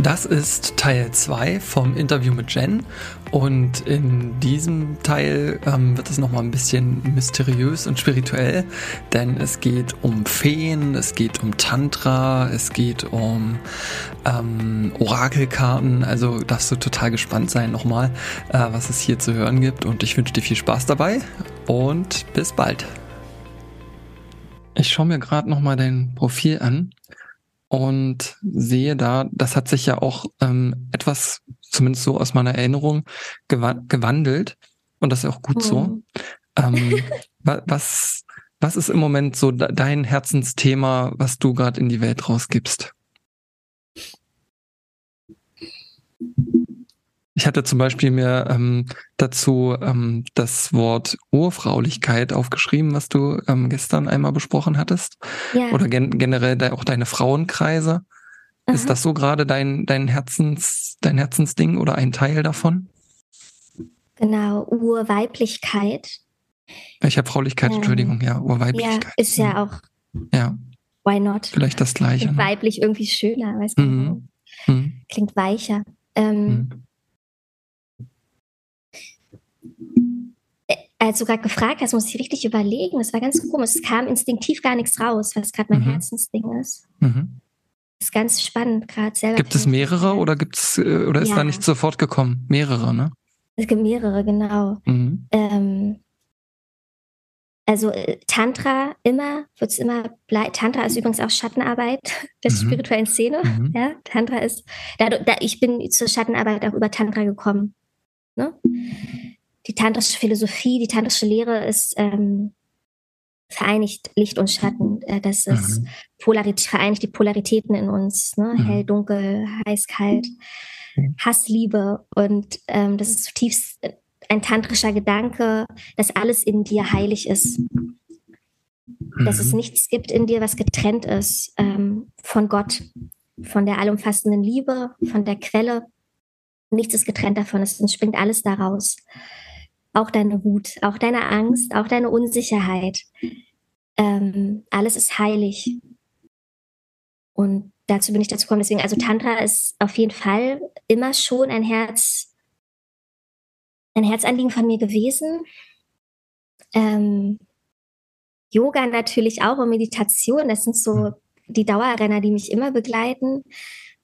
Das ist Teil 2 vom Interview mit Jen. Und in diesem Teil ähm, wird es nochmal ein bisschen mysteriös und spirituell, denn es geht um Feen, es geht um Tantra, es geht um ähm, Orakelkarten, also darfst du total gespannt sein nochmal, äh, was es hier zu hören gibt. Und ich wünsche dir viel Spaß dabei und bis bald. Ich schaue mir gerade nochmal dein Profil an und sehe da, das hat sich ja auch ähm, etwas, zumindest so aus meiner Erinnerung, gewa gewandelt. Und das ist auch gut so. Ähm, was, was ist im Moment so dein Herzensthema, was du gerade in die Welt rausgibst? Ich hatte zum Beispiel mir ähm, dazu ähm, das Wort Urfraulichkeit aufgeschrieben, was du ähm, gestern einmal besprochen hattest. Ja. Oder gen generell de auch deine Frauenkreise. Aha. Ist das so gerade dein, dein Herzens, dein Herzensding oder ein Teil davon? Genau, Urweiblichkeit. Ich habe Fraulichkeit, Entschuldigung, ja, Urweiblichkeit. Ja, ist ja auch. Ja. Why not? Vielleicht das Gleiche. Ne? Weiblich irgendwie schöner, weißt du? Mhm. Mhm. Klingt weicher. Ähm, mhm. Als du gerade gefragt hast, muss ich richtig überlegen. Das war ganz komisch. Es kam instinktiv gar nichts raus, was gerade mein mhm. Herzensding ist. Mhm. Das ist ganz spannend gerade selber. Gibt es mehrere oder gibt's äh, oder ist ja. da nicht sofort gekommen? Mehrere, ne? Es gibt mehrere, genau. Mhm. Ähm, also äh, Tantra immer, wird es immer bleiben. Tantra ist übrigens auch Schattenarbeit der mhm. spirituellen Szene. Mhm. Ja, Tantra ist, da, da, ich bin zur Schattenarbeit auch über Tantra gekommen. Ne? Die tantrische Philosophie, die tantrische Lehre ist ähm, vereinigt Licht und Schatten. Äh, das ist mhm. Polarität, vereinigt die Polaritäten in uns, ne? Mhm. hell, dunkel, heiß, kalt, mhm. Hass, Liebe. Und ähm, das ist zutiefst ein tantrischer Gedanke, dass alles in dir heilig ist. Dass es mhm. nichts gibt in dir, was getrennt ist ähm, von Gott, von der allumfassenden Liebe, von der Quelle. Nichts ist getrennt davon, es entspringt alles daraus auch deine Wut, auch deine Angst, auch deine Unsicherheit. Ähm, alles ist heilig. Und dazu bin ich dazu gekommen. Deswegen, also Tantra ist auf jeden Fall immer schon ein Herz, ein Herzanliegen von mir gewesen. Ähm, Yoga natürlich auch und Meditation, das sind so die Dauerrenner, die mich immer begleiten.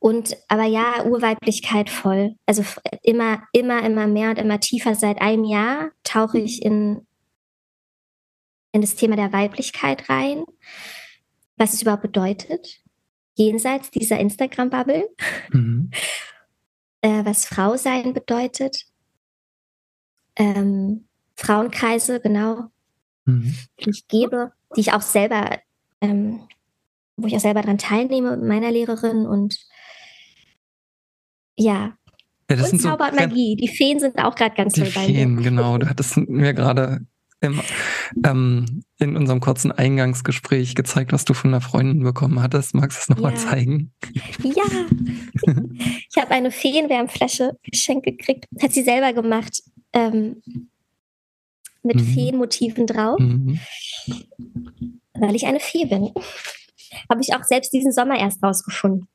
Und aber ja, Urweiblichkeit voll. Also immer, immer, immer mehr und immer tiefer. Seit einem Jahr tauche ich in, in das Thema der Weiblichkeit rein, was es überhaupt bedeutet, jenseits dieser Instagram-Bubble, mhm. äh, was Frau sein bedeutet, ähm, Frauenkreise, genau, mhm. die ich gebe, die ich auch selber, ähm, wo ich auch selber daran teilnehme mit meiner Lehrerin und ja. ja und Zauber so, Magie. Die Feen sind auch gerade ganz toll bei Feen, genau. Du hattest mir gerade ähm, in unserem kurzen Eingangsgespräch gezeigt, was du von einer Freundin bekommen hattest. Magst du es nochmal ja. zeigen? Ja. ich habe eine Feenwärmflasche geschenkt gekriegt. Hat sie selber gemacht. Ähm, mit mhm. Feenmotiven drauf. Mhm. Weil ich eine Fee bin. Habe ich auch selbst diesen Sommer erst rausgefunden.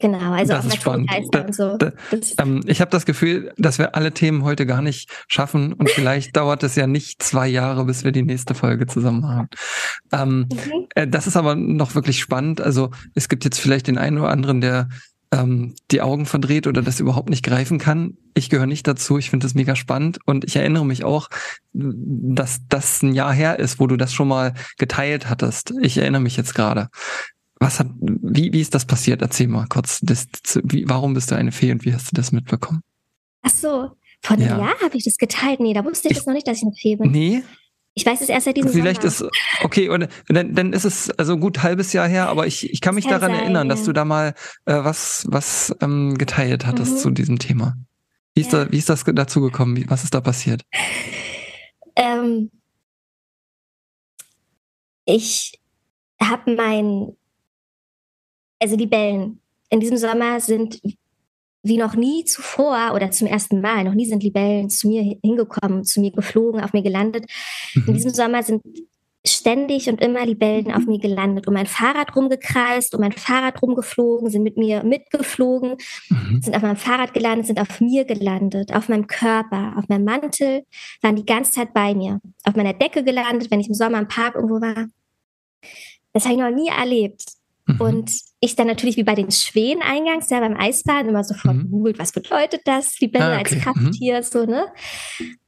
Genau, also das ist spannend. Da, so. da, ähm, ich habe das Gefühl, dass wir alle Themen heute gar nicht schaffen und vielleicht dauert es ja nicht zwei Jahre, bis wir die nächste Folge zusammen haben. Ähm, mhm. äh, das ist aber noch wirklich spannend. Also es gibt jetzt vielleicht den einen oder anderen, der ähm, die Augen verdreht oder das überhaupt nicht greifen kann. Ich gehöre nicht dazu. Ich finde das mega spannend und ich erinnere mich auch, dass das ein Jahr her ist, wo du das schon mal geteilt hattest. Ich erinnere mich jetzt gerade. Was hat, wie, wie ist das passiert? Erzähl mal kurz. Das, wie, warum bist du eine Fee und wie hast du das mitbekommen? Ach so, vor einem ja. Jahr habe ich das geteilt. Nee, da wusste ich, ich das noch nicht, dass ich eine Fee bin. Nee. Ich weiß es erst seit diesem Vielleicht Sommer. ist, okay, und dann, dann ist es also gut halbes Jahr her, aber ich, ich kann mich kann daran sein, erinnern, dass du da mal äh, was, was ähm, geteilt hattest mhm. zu diesem Thema. Wie ist, ja. da, wie ist das dazu gekommen? Wie, was ist da passiert? Ähm, ich habe mein also Libellen in diesem Sommer sind wie noch nie zuvor oder zum ersten Mal, noch nie sind Libellen zu mir hingekommen, zu mir geflogen, auf mir gelandet. Mhm. In diesem Sommer sind ständig und immer Libellen auf mir gelandet, um mein Fahrrad rumgekreist, um mein Fahrrad rumgeflogen, sind mit mir mitgeflogen, mhm. sind auf meinem Fahrrad gelandet, sind auf mir gelandet, auf meinem Körper, auf meinem Mantel, waren die ganze Zeit bei mir, auf meiner Decke gelandet, wenn ich im Sommer im Park irgendwo war. Das habe ich noch nie erlebt. Mhm. Und ich dann natürlich wie bei den Schwänen eingangs, ja, beim Eisbaden immer sofort mhm. googelt, was bedeutet das, Libelle ah, okay. als Krafttier, mhm. so, ne?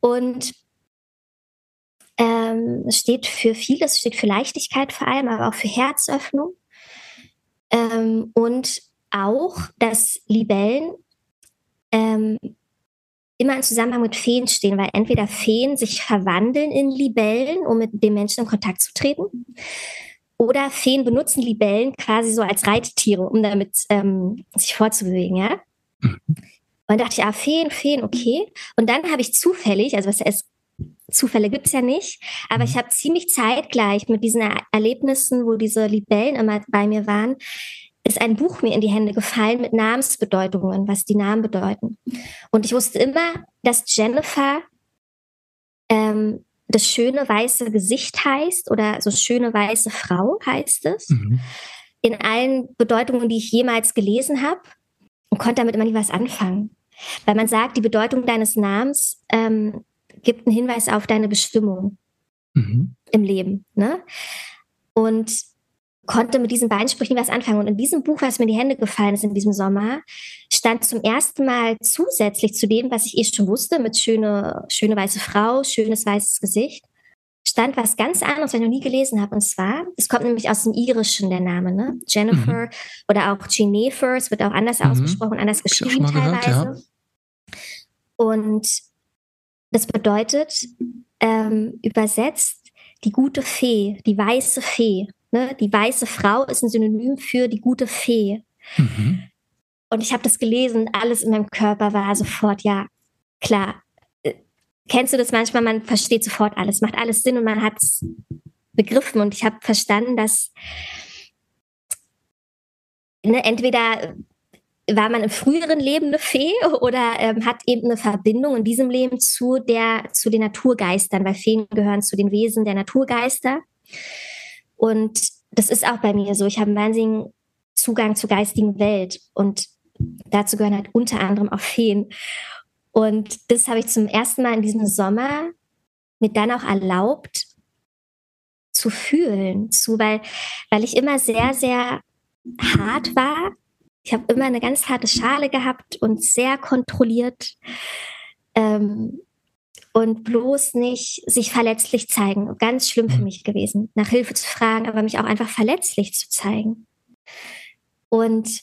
Und ähm, es steht für vieles, steht für Leichtigkeit vor allem, aber auch für Herzöffnung. Ähm, und auch, dass Libellen ähm, immer im Zusammenhang mit Feen stehen, weil entweder Feen sich verwandeln in Libellen, um mit dem Menschen in Kontakt zu treten, oder Feen benutzen Libellen quasi so als Reittiere, um damit ähm, sich fortzubewegen, ja. Mhm. Und dachte ich, ah, Feen, Feen, okay. Und dann habe ich zufällig, also was heißt Zufälle gibt es ja nicht, aber ich mhm. habe ziemlich zeitgleich mit diesen Erlebnissen, wo diese Libellen immer bei mir waren, ist ein Buch mir in die Hände gefallen mit Namensbedeutungen, was die Namen bedeuten. Und ich wusste immer, dass Jennifer ähm, das schöne weiße Gesicht heißt oder so schöne weiße Frau heißt es. Mhm. In allen Bedeutungen, die ich jemals gelesen habe und konnte damit immer nie was anfangen. Weil man sagt, die Bedeutung deines Namens ähm, gibt einen Hinweis auf deine Bestimmung mhm. im Leben. Ne? Und konnte mit diesen beiden Sprüchen was anfangen. Und in diesem Buch, was mir in die Hände gefallen ist in diesem Sommer, stand zum ersten Mal zusätzlich zu dem, was ich eh schon wusste, mit schöne, schöne weiße Frau, schönes weißes Gesicht, stand was ganz anderes, was ich noch nie gelesen habe. Und zwar, es kommt nämlich aus dem Irischen, der Name, ne? Jennifer mhm. oder auch Jennifer, es wird auch anders mhm. ausgesprochen, anders geschrieben teilweise. Gehört, ja. Und das bedeutet ähm, übersetzt die gute Fee, die weiße Fee. Ne? Die weiße Frau ist ein Synonym für die gute Fee. Mhm. Und ich habe das gelesen, alles in meinem Körper war sofort, ja, klar. Äh, kennst du das manchmal? Man versteht sofort alles, macht alles Sinn und man hat es begriffen. Und ich habe verstanden, dass ne, entweder war man im früheren Leben eine Fee oder ähm, hat eben eine Verbindung in diesem Leben zu der zu den Naturgeistern, weil Feen gehören zu den Wesen der Naturgeister. Und das ist auch bei mir so. Ich habe einen wahnsinnigen Zugang zur geistigen Welt und dazu gehören halt unter anderem auch Feen. Und das habe ich zum ersten Mal in diesem Sommer mir dann auch erlaubt zu fühlen, zu, weil, weil ich immer sehr, sehr hart war ich habe immer eine ganz harte Schale gehabt und sehr kontrolliert ähm, und bloß nicht sich verletzlich zeigen. Ganz schlimm für mhm. mich gewesen, nach Hilfe zu fragen, aber mich auch einfach verletzlich zu zeigen. Und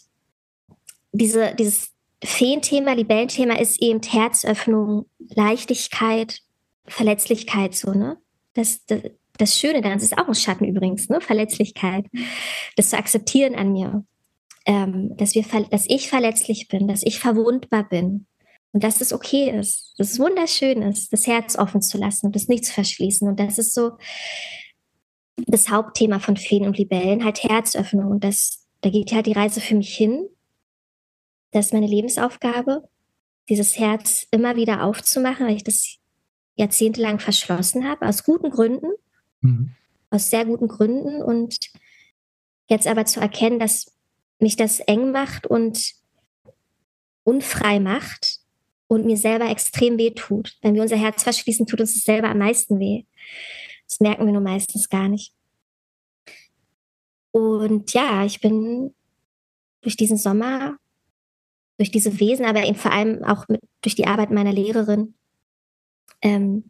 diese, dieses Feenthema, Libellenthema ist eben Herzöffnung, Leichtigkeit, Verletzlichkeit, so, ne? Das, das, das Schöne daran ist auch ein Schatten übrigens, ne? Verletzlichkeit. Das zu akzeptieren an mir ähm, dass, wir, dass ich verletzlich bin, dass ich verwundbar bin und dass es okay ist, dass es wunderschön ist, das Herz offen zu lassen und das nicht zu verschließen. Und das ist so das Hauptthema von Feen und Libellen, halt Herzöffnung. Und das, da geht halt die Reise für mich hin. Das ist meine Lebensaufgabe, dieses Herz immer wieder aufzumachen, weil ich das jahrzehntelang verschlossen habe, aus guten Gründen, mhm. aus sehr guten Gründen. Und jetzt aber zu erkennen, dass mich das eng macht und unfrei macht und mir selber extrem weh tut. Wenn wir unser Herz verschließen, tut uns das selber am meisten weh. Das merken wir nur meistens gar nicht. Und ja, ich bin durch diesen Sommer, durch diese Wesen, aber eben vor allem auch mit, durch die Arbeit meiner Lehrerin, ähm,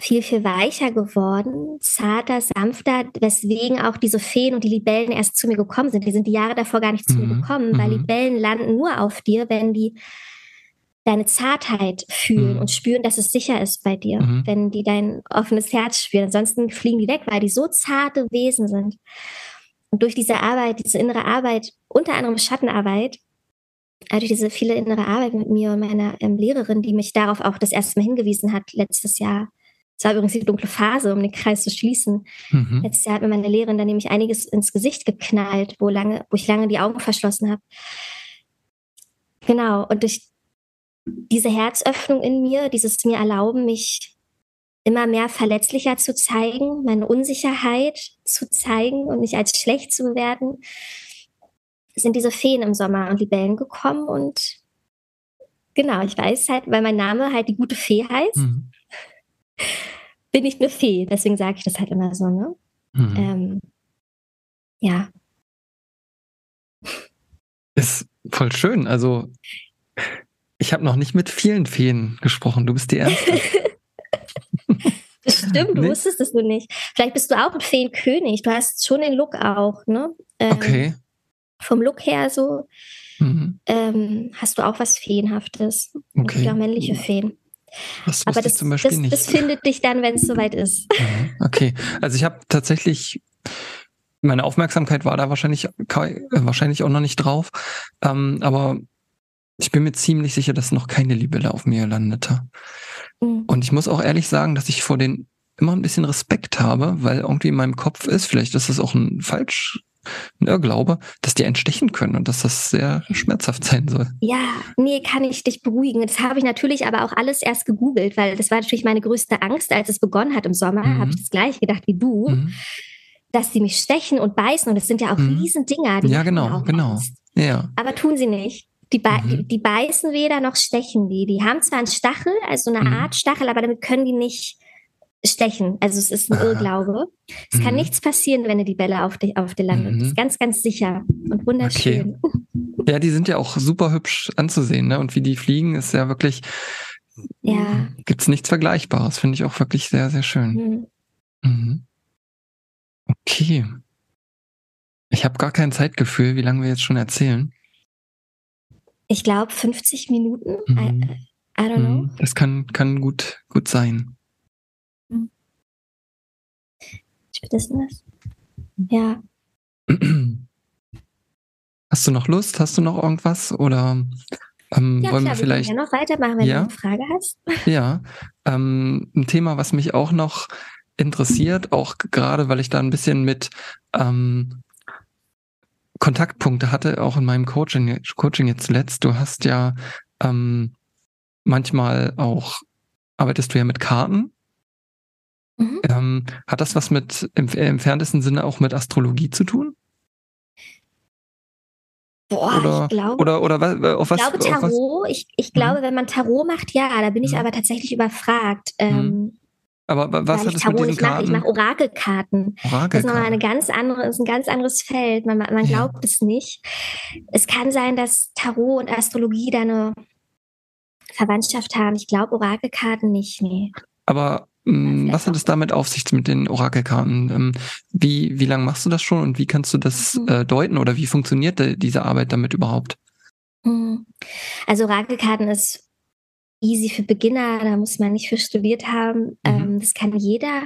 viel, viel weicher geworden, zarter, sanfter, weswegen auch diese Feen und die Libellen erst zu mir gekommen sind. Die sind die Jahre davor gar nicht zu mhm. mir gekommen, weil mhm. Libellen landen nur auf dir, wenn die deine Zartheit fühlen mhm. und spüren, dass es sicher ist bei dir, mhm. wenn die dein offenes Herz spüren. Ansonsten fliegen die weg, weil die so zarte Wesen sind. Und durch diese Arbeit, diese innere Arbeit, unter anderem Schattenarbeit, also durch diese viele innere Arbeit mit mir und meiner ähm, Lehrerin, die mich darauf auch das erste Mal hingewiesen hat, letztes Jahr, es war übrigens die dunkle Phase, um den Kreis zu schließen. Mhm. Letztes Jahr hat mir meine Lehrerin dann nämlich einiges ins Gesicht geknallt, wo, lange, wo ich lange die Augen verschlossen habe. Genau, und durch diese Herzöffnung in mir, dieses mir erlauben, mich immer mehr verletzlicher zu zeigen, meine Unsicherheit zu zeigen und nicht als schlecht zu bewerten, sind diese Feen im Sommer und Libellen gekommen und genau, ich weiß halt, weil mein Name halt die gute Fee heißt, mhm. bin ich eine Fee. Deswegen sage ich das halt immer so, ne? Mhm. Ähm, ja. Ist voll schön. Also, ich habe noch nicht mit vielen Feen gesprochen. Du bist die Erste. Stimmt, du nee. wusstest es nur nicht. Vielleicht bist du auch ein Feenkönig. Du hast schon den Look auch, ne? Ähm, okay. Vom Look her so mhm. ähm, hast du auch was Feenhaftes. Okay. Auch männliche Feen. Das Aber das, zum Beispiel das, nicht. das findet dich dann, wenn es soweit ist. Mhm. Okay, also ich habe tatsächlich meine Aufmerksamkeit war da wahrscheinlich äh, wahrscheinlich auch noch nicht drauf, ähm, aber ich bin mir ziemlich sicher, dass noch keine Libelle auf mir landete. Mhm. Und ich muss auch ehrlich sagen, dass ich vor den immer ein bisschen Respekt habe, weil irgendwie in meinem Kopf ist, vielleicht ist das auch ein falsch ein Irrglaube, dass die entstechen können und dass das sehr schmerzhaft sein soll. Ja, nee, kann ich dich beruhigen. Das habe ich natürlich aber auch alles erst gegoogelt, weil das war natürlich meine größte Angst, als es begonnen hat im Sommer, mhm. habe ich das gleiche gedacht wie du, mhm. dass sie mich stechen und beißen und es sind ja auch mhm. Riesendinger. Die ja, genau, genau. Ja. Aber tun sie nicht. Die, be mhm. die, beißen weder noch stechen die. Die haben zwar einen Stachel, also eine mhm. Art Stachel, aber damit können die nicht stechen. Also es ist ein. Irrglaube. Es mhm. kann nichts passieren, wenn die Bälle auf dir auf die landet. Mhm. Das ist ganz, ganz sicher und wunderschön. Okay. Ja, die sind ja auch super hübsch anzusehen, ne? Und wie die fliegen, ist ja wirklich. Ja. Gibt's nichts Vergleichbares. Finde ich auch wirklich sehr, sehr schön. Mhm. mhm. Okay. Ich habe gar kein Zeitgefühl, wie lange wir jetzt schon erzählen. Ich glaube 50 Minuten. I, mhm. I don't know. Mhm. Das kann, kann gut, gut sein. das das? Ja. Hast du noch Lust? Hast du noch irgendwas? Oder ähm, ja, wollen klar, wir vielleicht. Wir ja noch weitermachen, wenn ja? du eine Frage hast. Ja. Ähm, ein Thema, was mich auch noch interessiert, auch gerade weil ich da ein bisschen mit ähm, Kontaktpunkte hatte, auch in meinem Coaching, Coaching jetzt zuletzt. Du hast ja ähm, manchmal auch, arbeitest du ja mit Karten Mhm. Ähm, hat das was mit im, entferntesten Sinne auch mit Astrologie zu tun? Boah, oder, ich glaube, oder, oder was, auf was, ich glaube Tarot. Ich, ich glaube, mhm. wenn man Tarot macht, ja, da bin ich mhm. aber tatsächlich überfragt. Mhm. Ähm, aber was hat Tarot mit diesen Karten? Ich mache mach Orakelkarten. Orakelkarten. Das ist nochmal eine ganz andere, ist ein ganz anderes Feld. Man, man glaubt ja. es nicht. Es kann sein, dass Tarot und Astrologie da eine Verwandtschaft haben. Ich glaube Orakelkarten nicht, nee. Aber Mm, was hat es damit auf sich mit den Orakelkarten? Ähm, wie, wie lange machst du das schon und wie kannst du das mhm. äh, deuten oder wie funktioniert diese Arbeit damit überhaupt? Mhm. Also Orakelkarten ist easy für Beginner, da muss man nicht für studiert haben. Mhm. Ähm, das kann jeder.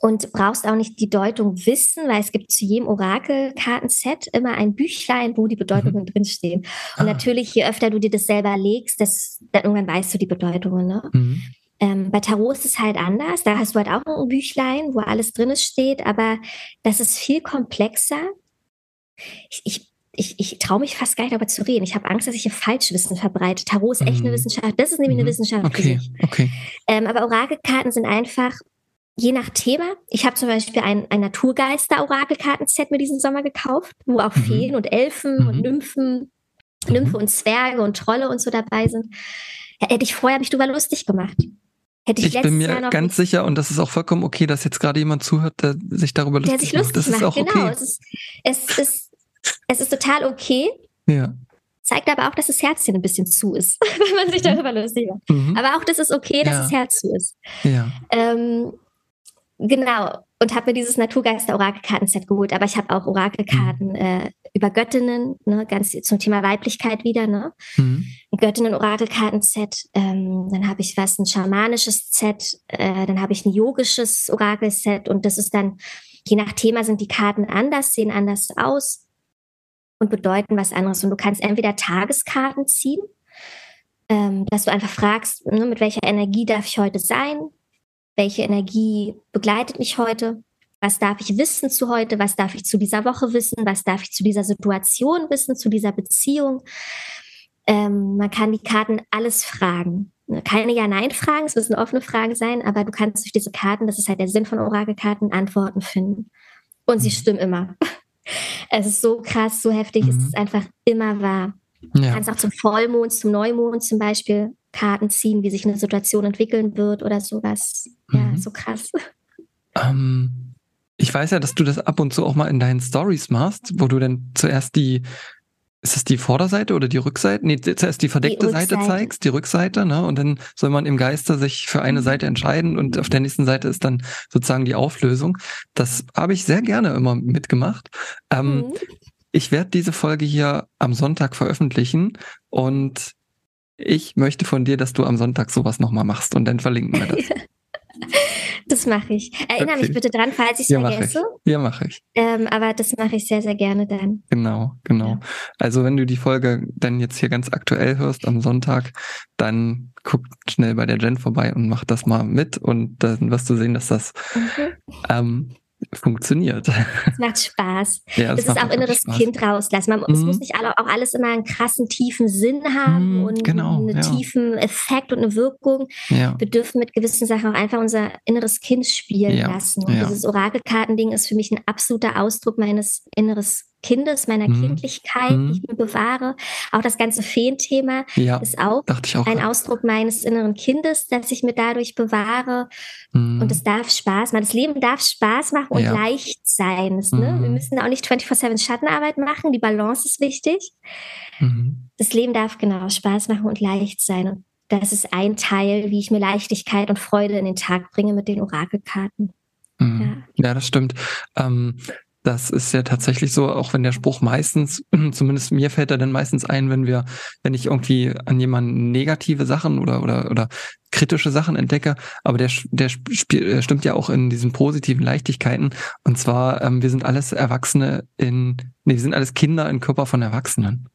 Und brauchst auch nicht die Deutung wissen, weil es gibt zu jedem Orakelkartenset immer ein Büchlein, wo die Bedeutungen mhm. drinstehen. Und ah. natürlich, je öfter du dir das selber legst, desto, dann irgendwann weißt du die Bedeutungen. Ne? Mhm. Ähm, bei Tarot ist es halt anders. Da hast du halt auch ein Büchlein, wo alles drin steht, aber das ist viel komplexer. Ich, ich, ich, ich traue mich fast gar nicht darüber zu reden. Ich habe Angst, dass ich hier Falschwissen verbreite. Tarot ist echt mhm. eine Wissenschaft. Das ist nämlich mhm. eine Wissenschaft okay. Okay. Ähm, aber Orakelkarten sind einfach je nach Thema. Ich habe zum Beispiel ein, ein Naturgeister-Orakelkarten-Set mir diesen Sommer gekauft, wo auch mhm. Feen und Elfen und mhm. Nymphen, Nymphe mhm. und Zwerge und Trolle und so dabei sind. Hätte ich vorher mich drüber lustig gemacht. Hätte ich, ich bin mir ganz sicher, und das ist auch vollkommen okay, dass jetzt gerade jemand zuhört, der sich darüber lustig, der sich lustig macht. Das macht. ist auch genau. okay. Es ist, es, ist, es ist total okay. Ja. Zeigt aber auch, dass das Herzchen ein bisschen zu ist, wenn man sich darüber lustig macht. Mhm. Aber auch, dass es okay, dass ja. das Herz zu ist. Ja. Ähm, genau. Und habe mir dieses Naturgeister-Orakelkarten-Set geholt. Aber ich habe auch Orakelkarten mhm. äh, über Göttinnen, ne, ganz zum Thema Weiblichkeit wieder, ne? Mhm. Göttinnen-Orakelkarten-Set, ähm, dann habe ich was, ein schamanisches Set, äh, dann habe ich ein yogisches Orakel-Set und das ist dann, je nach Thema sind die Karten anders, sehen anders aus und bedeuten was anderes. Und du kannst entweder Tageskarten ziehen, ähm, dass du einfach fragst, ne, mit welcher Energie darf ich heute sein? Welche Energie begleitet mich heute? Was darf ich wissen zu heute? Was darf ich zu dieser Woche wissen? Was darf ich zu dieser Situation wissen, zu dieser Beziehung? Ähm, man kann die Karten alles fragen. keine Ja-Nein-Fragen, es müssen offene Fragen sein, aber du kannst durch diese Karten, das ist halt der Sinn von Orakelkarten, Antworten finden. Und sie mhm. stimmen immer. Es ist so krass, so heftig, mhm. es ist einfach immer wahr. Ja. Du kannst auch zum Vollmond, zum Neumond zum Beispiel Karten ziehen, wie sich eine Situation entwickeln wird oder sowas. Ja, mhm. so krass. Ähm, ich weiß ja, dass du das ab und zu auch mal in deinen Stories machst, wo du dann zuerst die ist es die Vorderseite oder die Rückseite? Nee, zuerst die verdeckte die Seite zeigst, die Rückseite, ne? Und dann soll man im Geiste sich für eine mhm. Seite entscheiden und auf der nächsten Seite ist dann sozusagen die Auflösung. Das habe ich sehr gerne immer mitgemacht. Ähm, mhm. Ich werde diese Folge hier am Sonntag veröffentlichen und ich möchte von dir, dass du am Sonntag sowas nochmal machst und dann verlinken wir das. Das mache ich. Erinnere okay. mich bitte dran, falls ich es vergesse. Ich. Ja, mache ich. Ähm, aber das mache ich sehr, sehr gerne dann. Genau, genau. Ja. Also wenn du die Folge dann jetzt hier ganz aktuell hörst am Sonntag, dann guck schnell bei der Jen vorbei und mach das mal mit und dann wirst du sehen, dass das mhm. ähm, funktioniert. Es macht Spaß. Ja, es ist auch inneres Spaß. Kind rauslassen. Man, mhm. Es muss nicht auch alles immer einen krassen, tiefen Sinn haben mhm, und genau, einen ja. tiefen Effekt und eine Wirkung. Ja. Wir dürfen mit gewissen Sachen auch einfach unser inneres Kind spielen lassen. Und dieses Orakelkartending ist für mich ein absoluter Ausdruck meines inneres Kindes, meiner mhm. Kindlichkeit, mhm. die ich mir bewahre. Auch das ganze Feenthema ja, ist auch, auch, ein Ausdruck meines inneren Kindes, das ich mir dadurch bewahre. Mhm. Und es darf Spaß machen. Das Leben darf Spaß machen und ja. leicht sein. Das, ne? Wir mhm. müssen auch nicht 24-7 Schattenarbeit machen. Die Balance ist wichtig. Mhm. Das Leben darf genau Spaß machen und leicht sein. Und das ist ein Teil, wie ich mir Leichtigkeit und Freude in den Tag bringe mit den Orakelkarten. Mhm. Ja. ja. das stimmt. Ähm, das ist ja tatsächlich so, auch wenn der Spruch meistens, zumindest mir fällt er dann meistens ein, wenn wir, wenn ich irgendwie an jemanden negative Sachen oder, oder, oder kritische Sachen entdecke, aber der, der stimmt ja auch in diesen positiven Leichtigkeiten. Und zwar, ähm, wir sind alles Erwachsene in, nee, wir sind alles Kinder im Körper von Erwachsenen.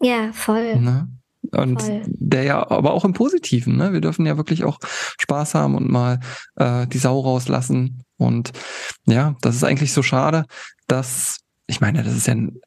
Ja, voll. Ne? Und Voll. der ja, aber auch im Positiven, ne? Wir dürfen ja wirklich auch Spaß haben und mal äh, die Sau rauslassen. Und ja, das ist eigentlich so schade, dass, ich meine, das ist ja ein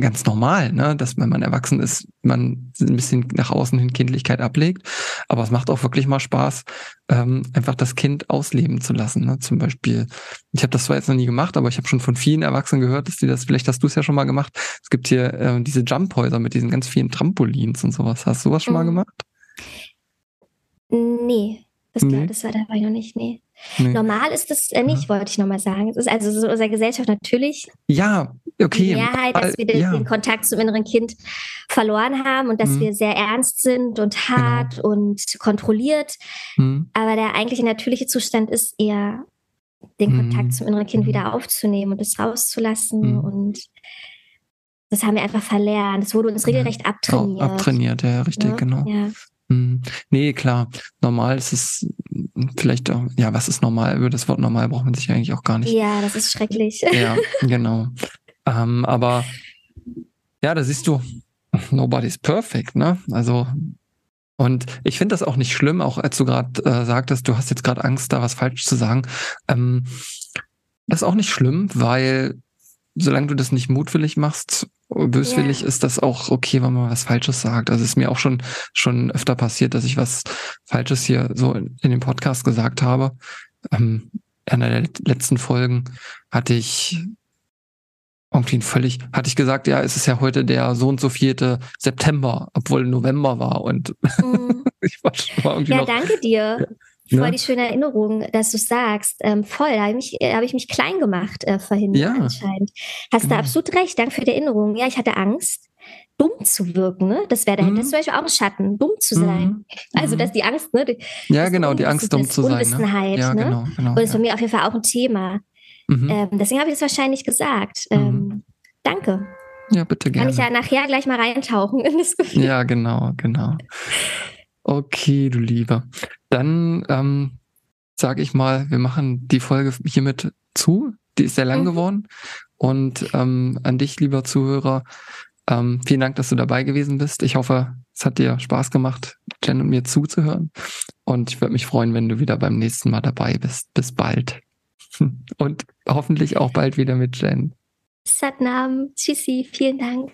ganz normal, ne, dass wenn man erwachsen ist, man ein bisschen nach außen hin Kindlichkeit ablegt. Aber es macht auch wirklich mal Spaß, ähm, einfach das Kind ausleben zu lassen. Ne? Zum Beispiel, ich habe das zwar jetzt noch nie gemacht, aber ich habe schon von vielen Erwachsenen gehört, dass die das, vielleicht hast du es ja schon mal gemacht. Es gibt hier äh, diese Jumphäuser mit diesen ganz vielen Trampolins und sowas. Hast du was schon mhm. mal gemacht? Nee, das, nee. das war dabei noch nicht, nee. Nee. Normal ist das äh, nicht, ja. wollte ich nochmal sagen. Es ist also so unserer Gesellschaft natürlich ja, okay. die Mehrheit, dass wir den, ja. den, Kontakt zum inneren Kind verloren haben und dass mhm. wir sehr ernst sind und hart genau. und kontrolliert. Mhm. Aber der eigentliche natürliche Zustand ist eher, den Kontakt mhm. zum inneren Kind wieder mhm. aufzunehmen und es rauszulassen. Mhm. Und das haben wir einfach verlernt. Das wurde uns regelrecht abtrainiert. abtrainiert, ja, richtig, genau. Ja. Hm. Nee, klar. Normal ist es vielleicht auch, ja, was ist normal? Über das Wort normal braucht man sich eigentlich auch gar nicht. Ja, das ist schrecklich. Ja, genau. ähm, aber ja, da siehst du, nobody's perfect, ne? Also, und ich finde das auch nicht schlimm, auch als du gerade äh, sagtest, du hast jetzt gerade Angst, da was falsch zu sagen. Ähm, das ist auch nicht schlimm, weil solange du das nicht mutwillig machst, böswillig, ja. ist das auch okay, wenn man was Falsches sagt. Also es ist mir auch schon, schon öfter passiert, dass ich was Falsches hier so in, in dem Podcast gesagt habe. Ähm, in einer der letzten Folgen hatte ich irgendwie völlig, hatte ich gesagt, ja, es ist ja heute der so und so vierte September, obwohl November war und mhm. ich war, war irgendwie Ja, noch, danke dir. Voll ne? die schöne Erinnerung, dass du sagst. Ähm, voll, da habe ich, hab ich mich klein gemacht äh, vorhin ja. anscheinend. Hast genau. du absolut recht, danke für die Erinnerung. Ja, ich hatte Angst, dumm zu wirken. Ne? Das wäre dahinter mhm. zum Beispiel auch ein Schatten, dumm zu sein. Mhm. Also, dass die Angst, ne? Die, ja, genau, die Angst, dumm zu sein. Ne? Unwissenheit, ne? Ja, ne? genau, genau, Und das ist ja. bei mir auf jeden Fall auch ein Thema. Mhm. Ähm, deswegen habe ich es wahrscheinlich gesagt. Ähm, mhm. danke. Ja, bitte gerne. Kann ich ja nachher gleich mal reintauchen in das Gefühl. Ja, genau, genau. Okay, du Lieber. Dann ähm, sage ich mal, wir machen die Folge hiermit zu. Die ist sehr lang mhm. geworden. Und ähm, an dich, lieber Zuhörer, ähm, vielen Dank, dass du dabei gewesen bist. Ich hoffe, es hat dir Spaß gemacht, Jen und mir zuzuhören. Und ich würde mich freuen, wenn du wieder beim nächsten Mal dabei bist. Bis bald. Und hoffentlich auch bald wieder mit Jen. Satnam, Tschüssi, vielen Dank.